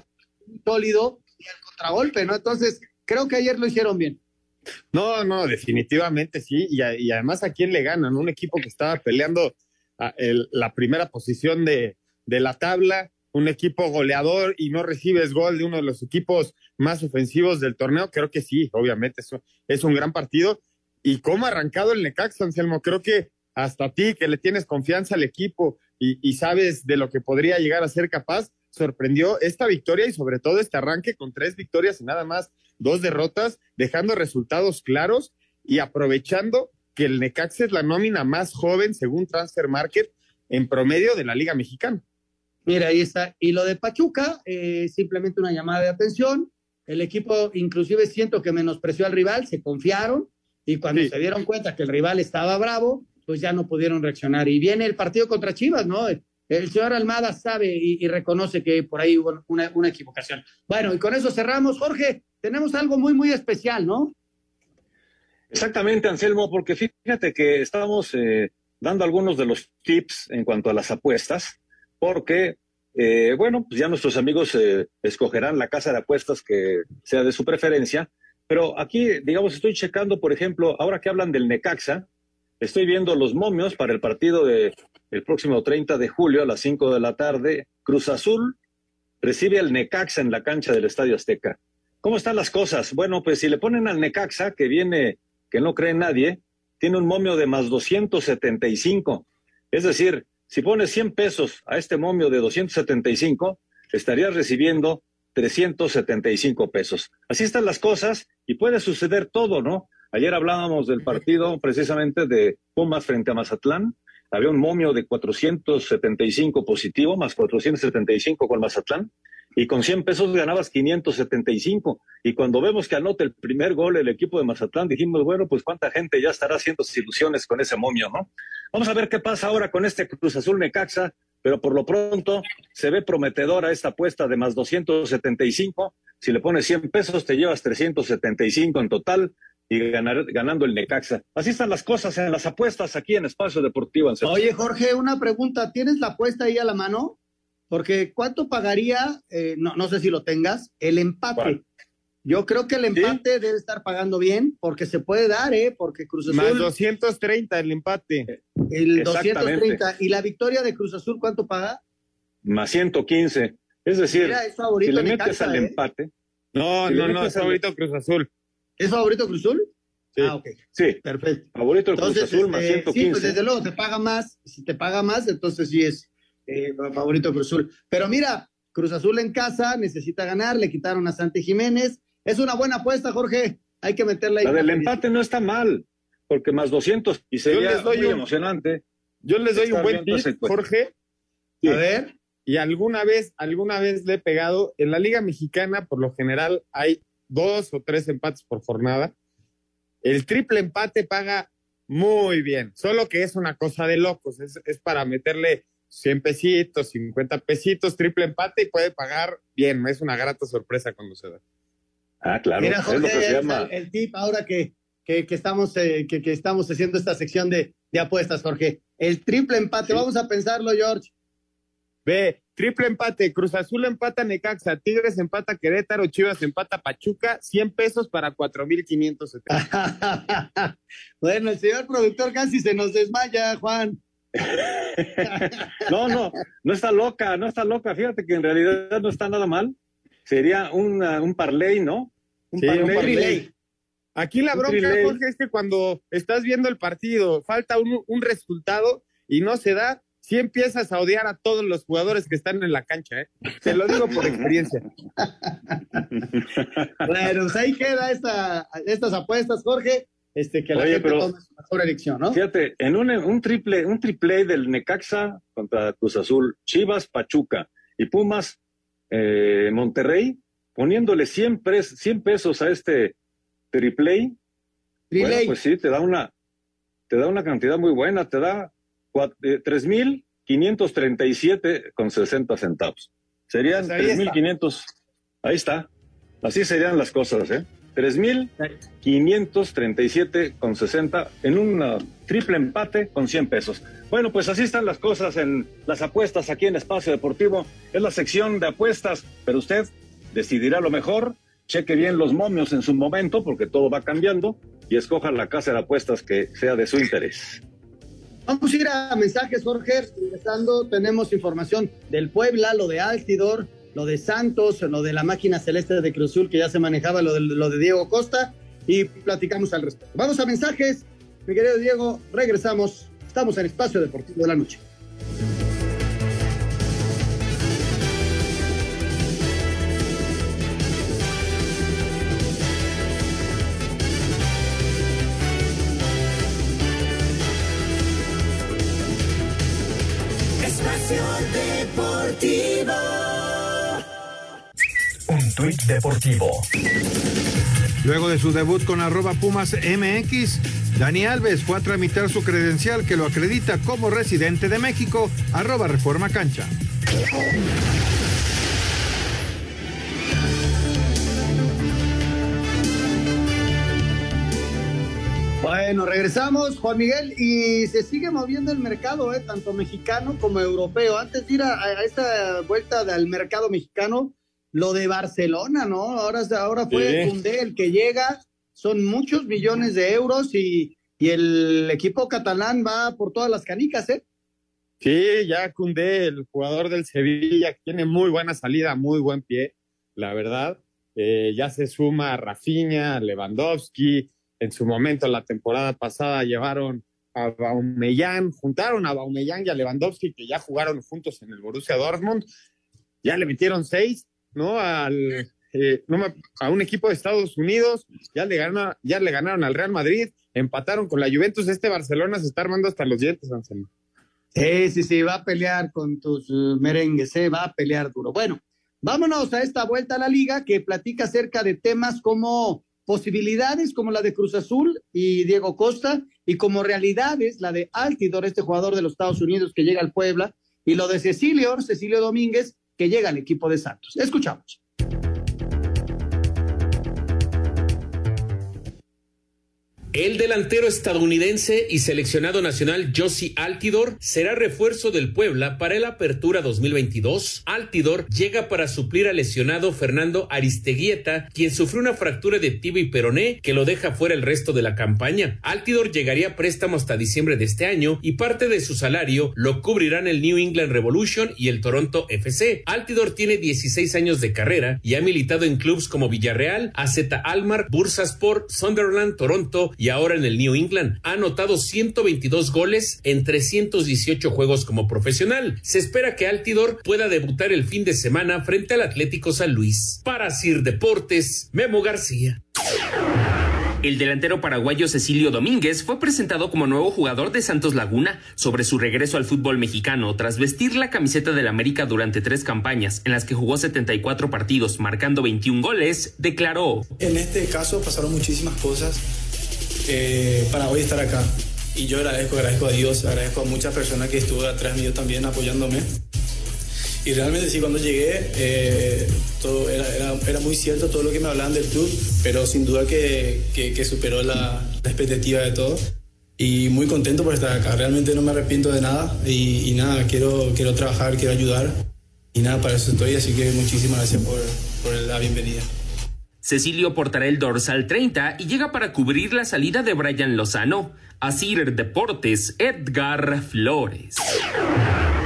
sólido y el contragolpe, ¿no? Entonces, creo que ayer lo hicieron bien. No, no, definitivamente sí. Y, a- y además, ¿a quién le ganan? Un equipo que estaba peleando a- el- la primera posición de, de la tabla, un equipo goleador y no recibes gol de uno de los equipos más ofensivos del torneo. Creo que sí, obviamente, eso es un gran partido. Y cómo ha arrancado el Necaxa, Anselmo. Creo que hasta ti, que le tienes confianza al equipo y, y sabes de lo que podría llegar a ser capaz, sorprendió esta victoria y sobre todo este arranque con tres victorias y nada más dos derrotas, dejando resultados claros y aprovechando que el Necaxa es la nómina más joven según Transfer Market en promedio de la Liga Mexicana. Mira, ahí está. Y lo de Pachuca, eh, simplemente una llamada de atención. El equipo, inclusive siento que menospreció al rival, se confiaron y cuando se dieron cuenta que el rival estaba bravo, pues ya no pudieron reaccionar. Y viene el partido contra Chivas, ¿no? El señor Almada sabe y, y reconoce que por ahí hubo una, una equivocación. Bueno, y con eso cerramos. Jorge, tenemos algo muy, muy especial, ¿no? Exactamente, Anselmo, porque fíjate que estamos eh, dando algunos de los tips en cuanto a las apuestas, porque, eh, bueno, pues ya nuestros amigos eh, escogerán la casa de apuestas que sea de su preferencia, pero aquí, digamos, estoy checando, por ejemplo, ahora que hablan del Necaxa, estoy viendo los momios para el partido de el próximo 30 de julio a las 5 de la tarde. Cruz Azul recibe al Necaxa en la cancha del Estadio Azteca. ¿Cómo están las cosas? Bueno, pues si le ponen al Necaxa, que viene, que no cree nadie, tiene un momio de más 275. Es decir, si pones 100 pesos a este momio de 275, estarías recibiendo 375 pesos. Así están las cosas y puede suceder todo, ¿no? Ayer hablábamos del partido precisamente de Pumas frente a Mazatlán. Había un momio de 475 positivo, más 475 con Mazatlán, y con 100 pesos ganabas 575. Y cuando vemos que anota el primer gol el equipo de Mazatlán, dijimos, bueno, pues cuánta gente ya estará haciendo ilusiones con ese momio, ¿no? Vamos a ver qué pasa ahora con este Cruz Azul Necaxa, pero por lo pronto se ve prometedora esta apuesta de más 275. Si le pones 100 pesos, te llevas 375 en total y ganar, ganando el Necaxa. Así están las cosas en las apuestas aquí en Espacio Deportivo. Oye, Jorge, una pregunta. ¿Tienes la apuesta ahí a la mano? Porque ¿cuánto pagaría, eh, no, no sé si lo tengas, el empate? ¿Cuál? Yo creo que el empate debe estar pagando bien, porque se puede dar, ¿eh? Porque Cruz Azul. Más 230 el empate. El Exactamente. 230. ¿Y la victoria de Cruz Azul cuánto paga? Más 115. Es decir, Mira, es favorito si le metes al ¿eh? empate. No, Si no, no, es favorito Cruz Azul. ¿Es favorito Cruz Azul? Sí. Ah, ok. Sí, Perfecto. favorito el Cruz Entonces, Azul más este, 115. sí, pues desde luego te paga más. Si te paga más, entonces sí es eh, favorito Cruz Azul. Pero mira, Cruz Azul en casa necesita ganar, le quitaron a Santi Jiménez. Es una buena apuesta, Jorge. Hay que meterla ahí. La del empate no está mal, porque más 200 y sería les doy muy un- emocionante. Yo les doy un buen tip. Jorge. A ver. Y alguna vez, alguna vez le he pegado. En la Liga Mexicana, por lo general, hay dos o tres empates por jornada. El triple empate paga muy bien, solo que es una cosa de locos. Es, es para meterle 100 pesitos, 50 pesitos, triple empate y puede pagar bien. Es una grata sorpresa cuando se da. Ah, claro, Mira, es Jorge, lo que se el- llama. el, tip ahora que, que, que estamos, eh, que, que estamos haciendo esta sección de, de apuestas, Jorge. El triple empate, vamos a pensarlo, George. Ve, triple empate, Cruz Azul empata Necaxa, Tigres empata Querétaro, Chivas empata Pachuca, 100 pesos para 4,570. bueno, el señor productor casi se nos desmaya, Juan. No, no, no está loca, no está loca. Fíjate que en realidad no está nada mal. Sería una- un parlay, ¿no? Un Sí, un parlay. Aquí la Un bronca. Jorge, es que cuando estás viendo el partido, falta un, un resultado y no se da, sí empiezas a odiar a todos los jugadores que están en la cancha, ¿eh? Te lo digo por experiencia. bueno, pues ahí queda esta, estas apuestas, Jorge. Este, que la Oye, gente pero- tome su mejor elección, ¿no? Fíjate, en un, un triple, un triple del Necaxa contra Cruz Azul, Chivas, Pachuca y Pumas, eh, Monterrey, poniéndole 100, pres- 100 pesos a este triple, bueno, pues sí, te da una, te da una cantidad muy buena, te da eh, 3.537 con 60 centavos. Serían Pues ahí está. 3.500, ahí está, así serían las cosas, ¿eh? 3.537 con 60 en un uh, triple empate con 100 pesos. Bueno, pues así están las cosas en las apuestas aquí en Espacio Deportivo. Es la sección de apuestas, pero usted decidirá lo mejor. Cheque bien los momios en su momento, porque todo va cambiando, y escoja la casa de apuestas que sea de su interés. Vamos a ir a mensajes, Jorge. Regresando, tenemos información del Puebla, lo de Altidor, lo de Santos, lo de la máquina celeste de Cruzul, que ya se manejaba, lo de, lo de Diego Costa, y platicamos al respecto. Vamos a mensajes, mi querido Diego. Regresamos. Estamos en Espacio Deportivo de la Noche. Deportivo. Luego de su debut con arroba Pumas MX, Dani Alves fue a tramitar su credencial que lo acredita como residente de México, arroba Reforma Cancha. Bueno, regresamos, Juan Miguel, y se sigue moviendo el mercado, ¿eh? tanto mexicano como europeo. Antes de ir a, a esta vuelta del mercado mexicano, lo de Barcelona, ¿no? Ahora, ahora fue Sí. El que llega, son muchos millones de euros y, y el equipo catalán va por todas las canicas, ¿eh? Sí, ya Cundé, el jugador del Sevilla, tiene muy buena salida, muy buen pie, la verdad. Eh, ya se suma Rafinha, Lewandowski. En su momento, la temporada pasada, llevaron a Baumellán, juntaron a Baumellán y a Lewandowski, que ya jugaron juntos en el Borussia Dortmund. Ya le metieron seis, ¿no? Al, eh, no a un equipo de Estados Unidos. Ya le, gana- ya le ganaron al Real Madrid, empataron con la Juventus. Este Barcelona se está armando hasta los dientes, Anselmo. Sí, sí, sí, va a pelear con tus eh, merengues, ¿eh? va a pelear duro. Bueno, vámonos a esta vuelta a la liga que platica acerca de temas como posibilidades como la de Cruz Azul y Diego Costa y como realidades la de Altidor, este jugador de los Estados Unidos que llega al Puebla, y lo de Cecilio, Cecilio Domínguez, que llega al equipo de Santos. Escuchamos. El delantero estadounidense y seleccionado nacional Josie Altidor será refuerzo del Puebla para el Apertura 2022. Altidor llega para suplir al lesionado Fernando Aristeguieta, quien sufrió una fractura de tibia y peroné que lo deja fuera el resto de la campaña. Altidor llegaría a préstamo hasta diciembre de este año y parte de su salario lo cubrirán el New England Revolution y el Toronto FC. Altidor tiene 16 años de carrera y ha militado en clubes como Villarreal, AZ Almar, Bursaspor, Sunderland, Toronto y ahora en el New England. Ha anotado 122 goles en 318 juegos como profesional. Se espera que Altidor pueda debutar el fin de semana frente al Atlético San Luis. Para Sir Deportes, Memo García. El delantero paraguayo Cecilio Domínguez fue presentado como nuevo jugador de Santos Laguna sobre su regreso al fútbol mexicano tras vestir la camiseta del América durante tres campañas en las que jugó 74 partidos, marcando 21 goles, declaró. En este caso pasaron muchísimas cosas eh, para hoy estar acá. Y yo agradezco, agradezco a Dios, agradezco a muchas personas que estuvo atrás mío también apoyándome. Y realmente sí, cuando llegué, eh, todo era, era, muy cierto todo lo que me hablaban del club, pero sin duda que, que, superó la, la expectativa de todo. Y muy contento por estar acá, realmente no me arrepiento de nada y, y nada, quiero, quiero trabajar, quiero ayudar. Y nada, para eso estoy, así que muchísimas gracias por, por la bienvenida. Cecilio portará el dorsal 30 y llega para cubrir la salida de Brian Lozano. Así Deportes, Edgar Flores.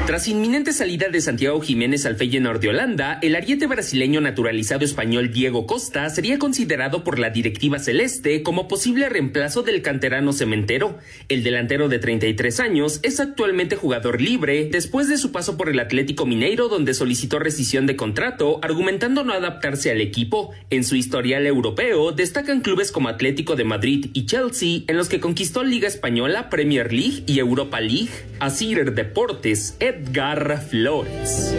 Tras inminente salida de Santiago Jiménez al Feyenoord de Holanda, el ariete brasileño naturalizado español Diego Costa sería considerado por la directiva celeste como posible reemplazo del canterano cementero. El delantero de 33 años es actualmente jugador libre después de su paso por el Atlético Mineiro donde solicitó rescisión de contrato argumentando no adaptarse al equipo. En su historial europeo destacan clubes como Atlético de Madrid y Chelsea en los que conquistó Liga Española, Premier League y Europa League. Asir Deportes, Edgar Flores.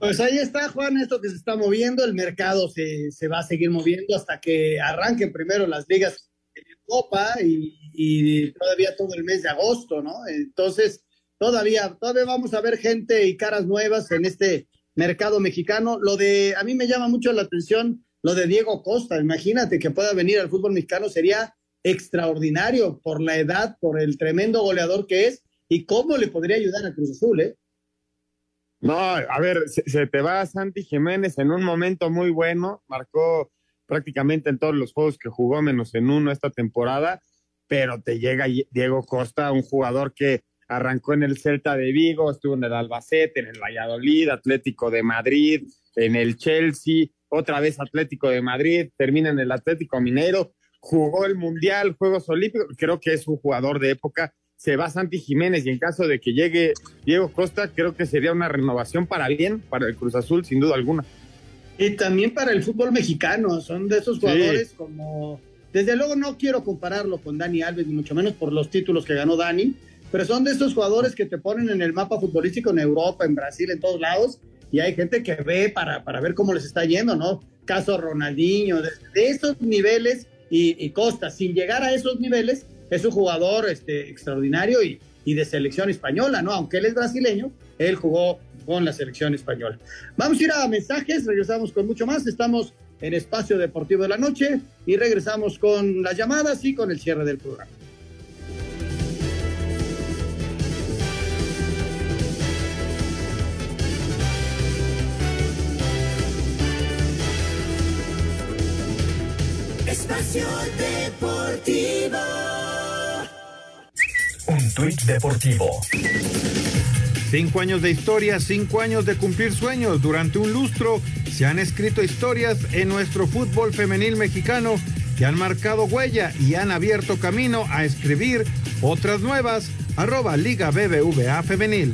Pues ahí está, Juan, esto que se está moviendo, el mercado se, se va a seguir moviendo hasta que arranquen primero las ligas de Copa y, y todavía todo el mes de agosto, ¿no? Entonces, todavía, todavía vamos a ver gente y caras nuevas en este mercado mexicano. Lo de, a mí me llama mucho la atención lo de Diego Costa. Imagínate que pueda venir al fútbol mexicano, sería extraordinario por la edad, por el tremendo goleador que es y cómo le podría ayudar a Cruz Azul, ¿eh? No, a ver, se, se, te va Santi Jiménez en un momento muy bueno, marcó prácticamente en todos los juegos que jugó, menos en uno esta temporada, pero te llega Diego Costa, un jugador que arrancó en el Celta de Vigo, estuvo en el Albacete, en el Valladolid, Atlético de Madrid, en el Chelsea, otra vez Atlético de Madrid, termina en el Atlético Minero, jugó el Mundial, Juegos Olímpicos, creo que es un jugador de época. Se va Santi Jiménez y en caso de que llegue Diego Costa, creo que sería una renovación para bien, para el Cruz Azul, sin duda alguna. Y también para el fútbol mexicano, son de esos jugadores sí. como... Desde luego no quiero compararlo con Dani Alves, ni mucho menos por los títulos que ganó Dani, pero son de esos jugadores que te ponen en el mapa futbolístico en Europa, en Brasil, en todos lados, y hay gente que ve para, para ver cómo les está yendo, ¿no? Caso Ronaldinho, de, de esos niveles y, Costa, sin llegar a esos niveles, es un jugador este, extraordinario y, y, de selección española, ¿no? Aunque él es brasileño, él jugó con la selección española. Vamos a ir a mensajes, regresamos con mucho más, estamos en Espacio Deportivo de la Noche y regresamos con las llamadas y con el cierre del programa. Espacio Deportivo. Un tuit deportivo. Cinco años de historia, cinco años de cumplir sueños. Durante un lustro se han escrito historias en nuestro fútbol femenil mexicano que han marcado huella y han abierto camino a escribir otras nuevas. Arroba Liga BBVA Femenil.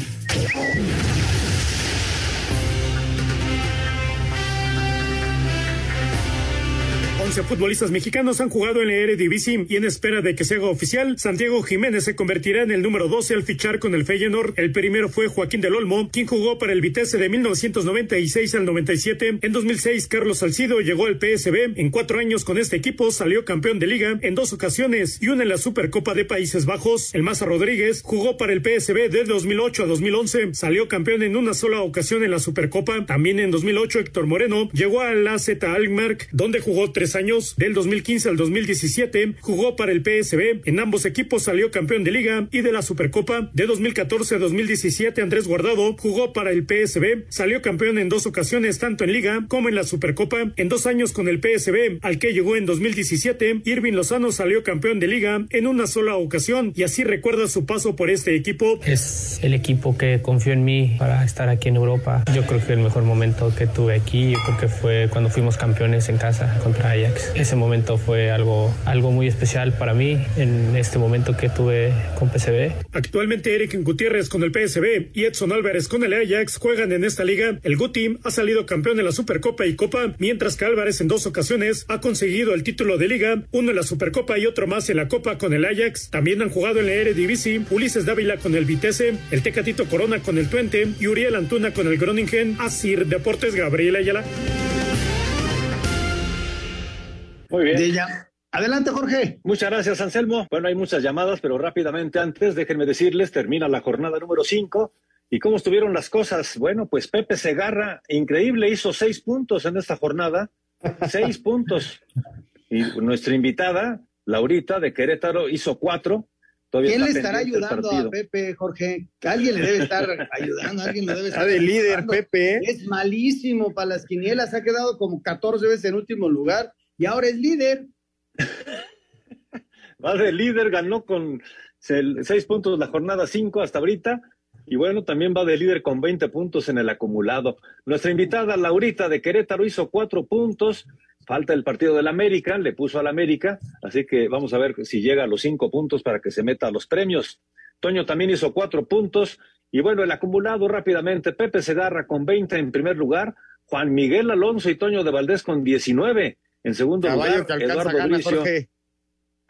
Futbolistas mexicanos han jugado en la Eredivisie y en espera de que se haga oficial, Santiago Jiménez se convertirá en el número 12 al fichar con el Feyenoord. El primero fue Joaquín del Olmo, quien jugó para el Vitesse de 1996 al 97. En 2006, Carlos Salcido llegó al PSB. En cuatro años con este equipo salió campeón de liga en dos ocasiones y una en la Supercopa de Países Bajos. El Maza Rodríguez jugó para el PSB de 2008 a 2011. Salió campeón en una sola ocasión en la Supercopa. También en 2008, Héctor Moreno llegó al AZ Alkmaar, donde jugó tres años del 2015 al 2017, jugó para el PSB. En ambos equipos salió campeón de liga y de la Supercopa. De 2014 a 2017, Andrés Guardado jugó para el PSB. Salió campeón en dos ocasiones, tanto en liga como en la Supercopa. En dos años con el PSB, al que llegó en 2017, Irving Lozano salió campeón de liga en una sola ocasión y así recuerda su paso por este equipo. Es el equipo que confió en mí para estar aquí en Europa. Yo creo que el mejor momento que tuve aquí, porque fue cuando fuimos campeones en casa contra Ajax. Ese momento fue algo, algo muy especial para mí en este momento que tuve con PSV. Actualmente Eric Gutiérrez con el PSV y Edson Álvarez con el Ajax juegan en esta liga. El Guti ha salido campeón en la Supercopa y Copa, mientras que Álvarez en dos ocasiones ha conseguido el título de liga, uno en la Supercopa y otro más en la Copa con el Ajax. También han jugado en la Eredivisie Ulises Dávila con el Vitesse, el Tecatito Corona con el Twente y Uriel Antuna con el Groningen. Asir Deportes Gabriel Ayala. Muy bien. Adelante, Jorge. Muchas gracias, Anselmo. Bueno, hay muchas llamadas, pero rápidamente antes, déjenme decirles, termina la jornada número 5. ¿Y cómo estuvieron las cosas? Bueno, pues Pepe Segarra, increíble, hizo seis puntos en esta jornada. seis puntos. Y nuestra invitada, Laurita, de Querétaro, hizo cuatro. Todavía ¿Quién le estará ayudando a Pepe, Jorge? Alguien le debe estar ayudando, alguien le debe estar Está de líder, Pepe. Es malísimo para las quinielas, ha quedado como 14 veces en último lugar y ahora es líder. Va de líder, ganó con seis puntos la jornada cinco hasta ahorita. Y bueno, también va de líder con 20 puntos en el acumulado. Nuestra invitada Laurita de Querétaro hizo cuatro puntos. Falta el partido del América, le puso al América. Así que vamos a ver si llega a los cinco puntos para que se meta a los premios. Toño también hizo cuatro puntos. Y bueno, el acumulado rápidamente. Pepe Segarra con 20 en primer lugar. Juan Miguel Alonso y Toño de Valdés con 19. En segundo lugar, Eduardo Bricio.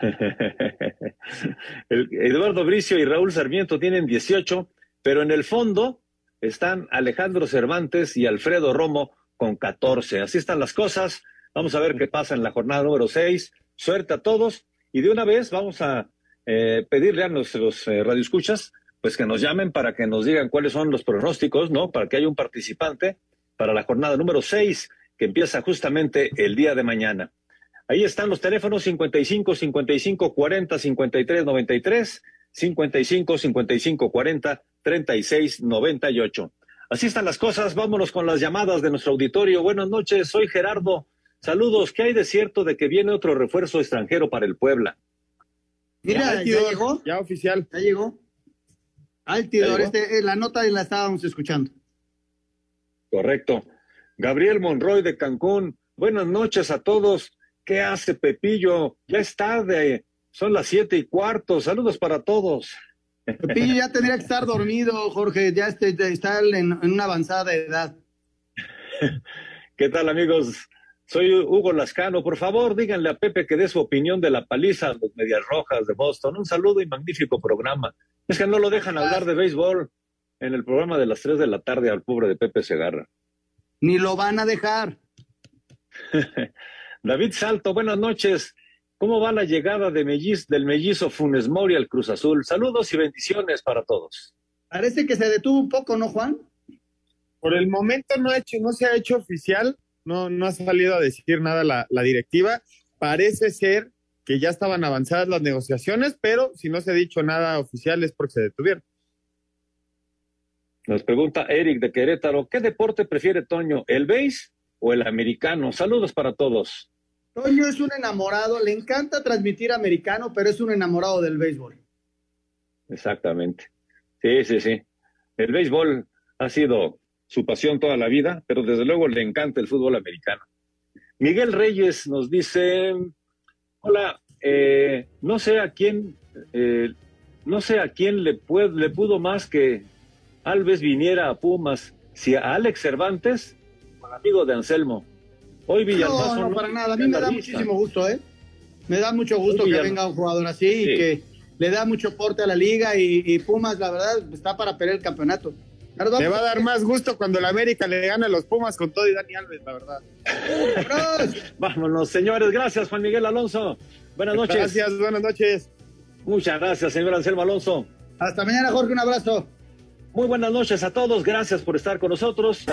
Eduardo Bricio y Raúl Sarmiento tienen 18, pero en el fondo están Alejandro Cervantes y Alfredo Romo con 14. Así están las cosas. Vamos a ver qué pasa en la jornada número 6. Suerte a todos. Y de una vez vamos a eh, pedirle a nuestros eh, radioescuchas pues que nos llamen para que nos digan cuáles son los pronósticos, ¿no? Para que haya un participante para la jornada número 6 que empieza justamente el día de mañana. Ahí están los teléfonos 55 55 40 53 93, 55 55 40 36 98. Así están las cosas. Vámonos con las llamadas de nuestro auditorio. Buenas noches, soy Gerardo. Saludos. ¿Qué hay de cierto de que viene otro refuerzo extranjero para el Puebla? Mira, ya, llegó. Ya oficial. Ya llegó. Altidor, este, eh, la nota la estábamos escuchando. Correcto. Gabriel Monroy de Cancún. Buenas noches a todos. ¿Qué hace Pepillo? Ya es tarde. Son las siete y cuarto. Saludos para todos. Pepillo ya tendría que estar dormido, Jorge. Ya este, está en, una avanzada edad. ¿Qué tal, amigos? Soy Hugo Lascano. Por favor, díganle a Pepe que dé su opinión de la paliza a los Medias Rojas de Boston. Un saludo y magnífico programa. Es que no lo dejan hablar de béisbol en el programa de las tres de la tarde al pobre de Pepe Segarra. Ni lo van a dejar. David Salto, buenas noches. ¿Cómo va la llegada de melliz, del mellizo Funes Mori al Cruz Azul? Saludos y bendiciones para todos. Parece que se detuvo un poco, ¿no, Juan? Por el momento no, ha hecho, no se ha hecho oficial, no, no ha salido a decir nada la, la directiva. Parece ser que ya estaban avanzadas las negociaciones, pero si no se ha dicho nada oficial es porque se detuvieron. Nos pregunta Eric de Querétaro, ¿qué deporte prefiere Toño, el béis o el americano? Saludos para todos. Toño es un enamorado, le encanta transmitir americano, pero es un enamorado del béisbol. Exactamente. Sí, sí, sí. El béisbol ha sido su pasión toda la vida, pero desde luego le encanta el fútbol americano. Miguel Reyes nos dice, hola, eh, no sé a quién, eh, no sé a quién le, le pudo más que Alves viniera a Pumas, si a Alex Cervantes, con amigo de Anselmo. Hoy Villalbazo. No, no, para nada. A mí me da muchísimo gusto, ¿eh? Me da mucho gusto que venga un jugador así y que le da mucho porte a la liga y, Pumas, la verdad, está para pelear el campeonato. Le va a dar más gusto cuando la América le gane a los Pumas con todo y Dani Alves, la verdad. Vámonos, señores. Gracias, Juan Miguel Alonso. Buenas noches. Gracias, buenas noches. Muchas gracias, señor Anselmo Alonso. Hasta mañana, Jorge. Un abrazo. Muy buenas noches a todos, gracias por estar con nosotros.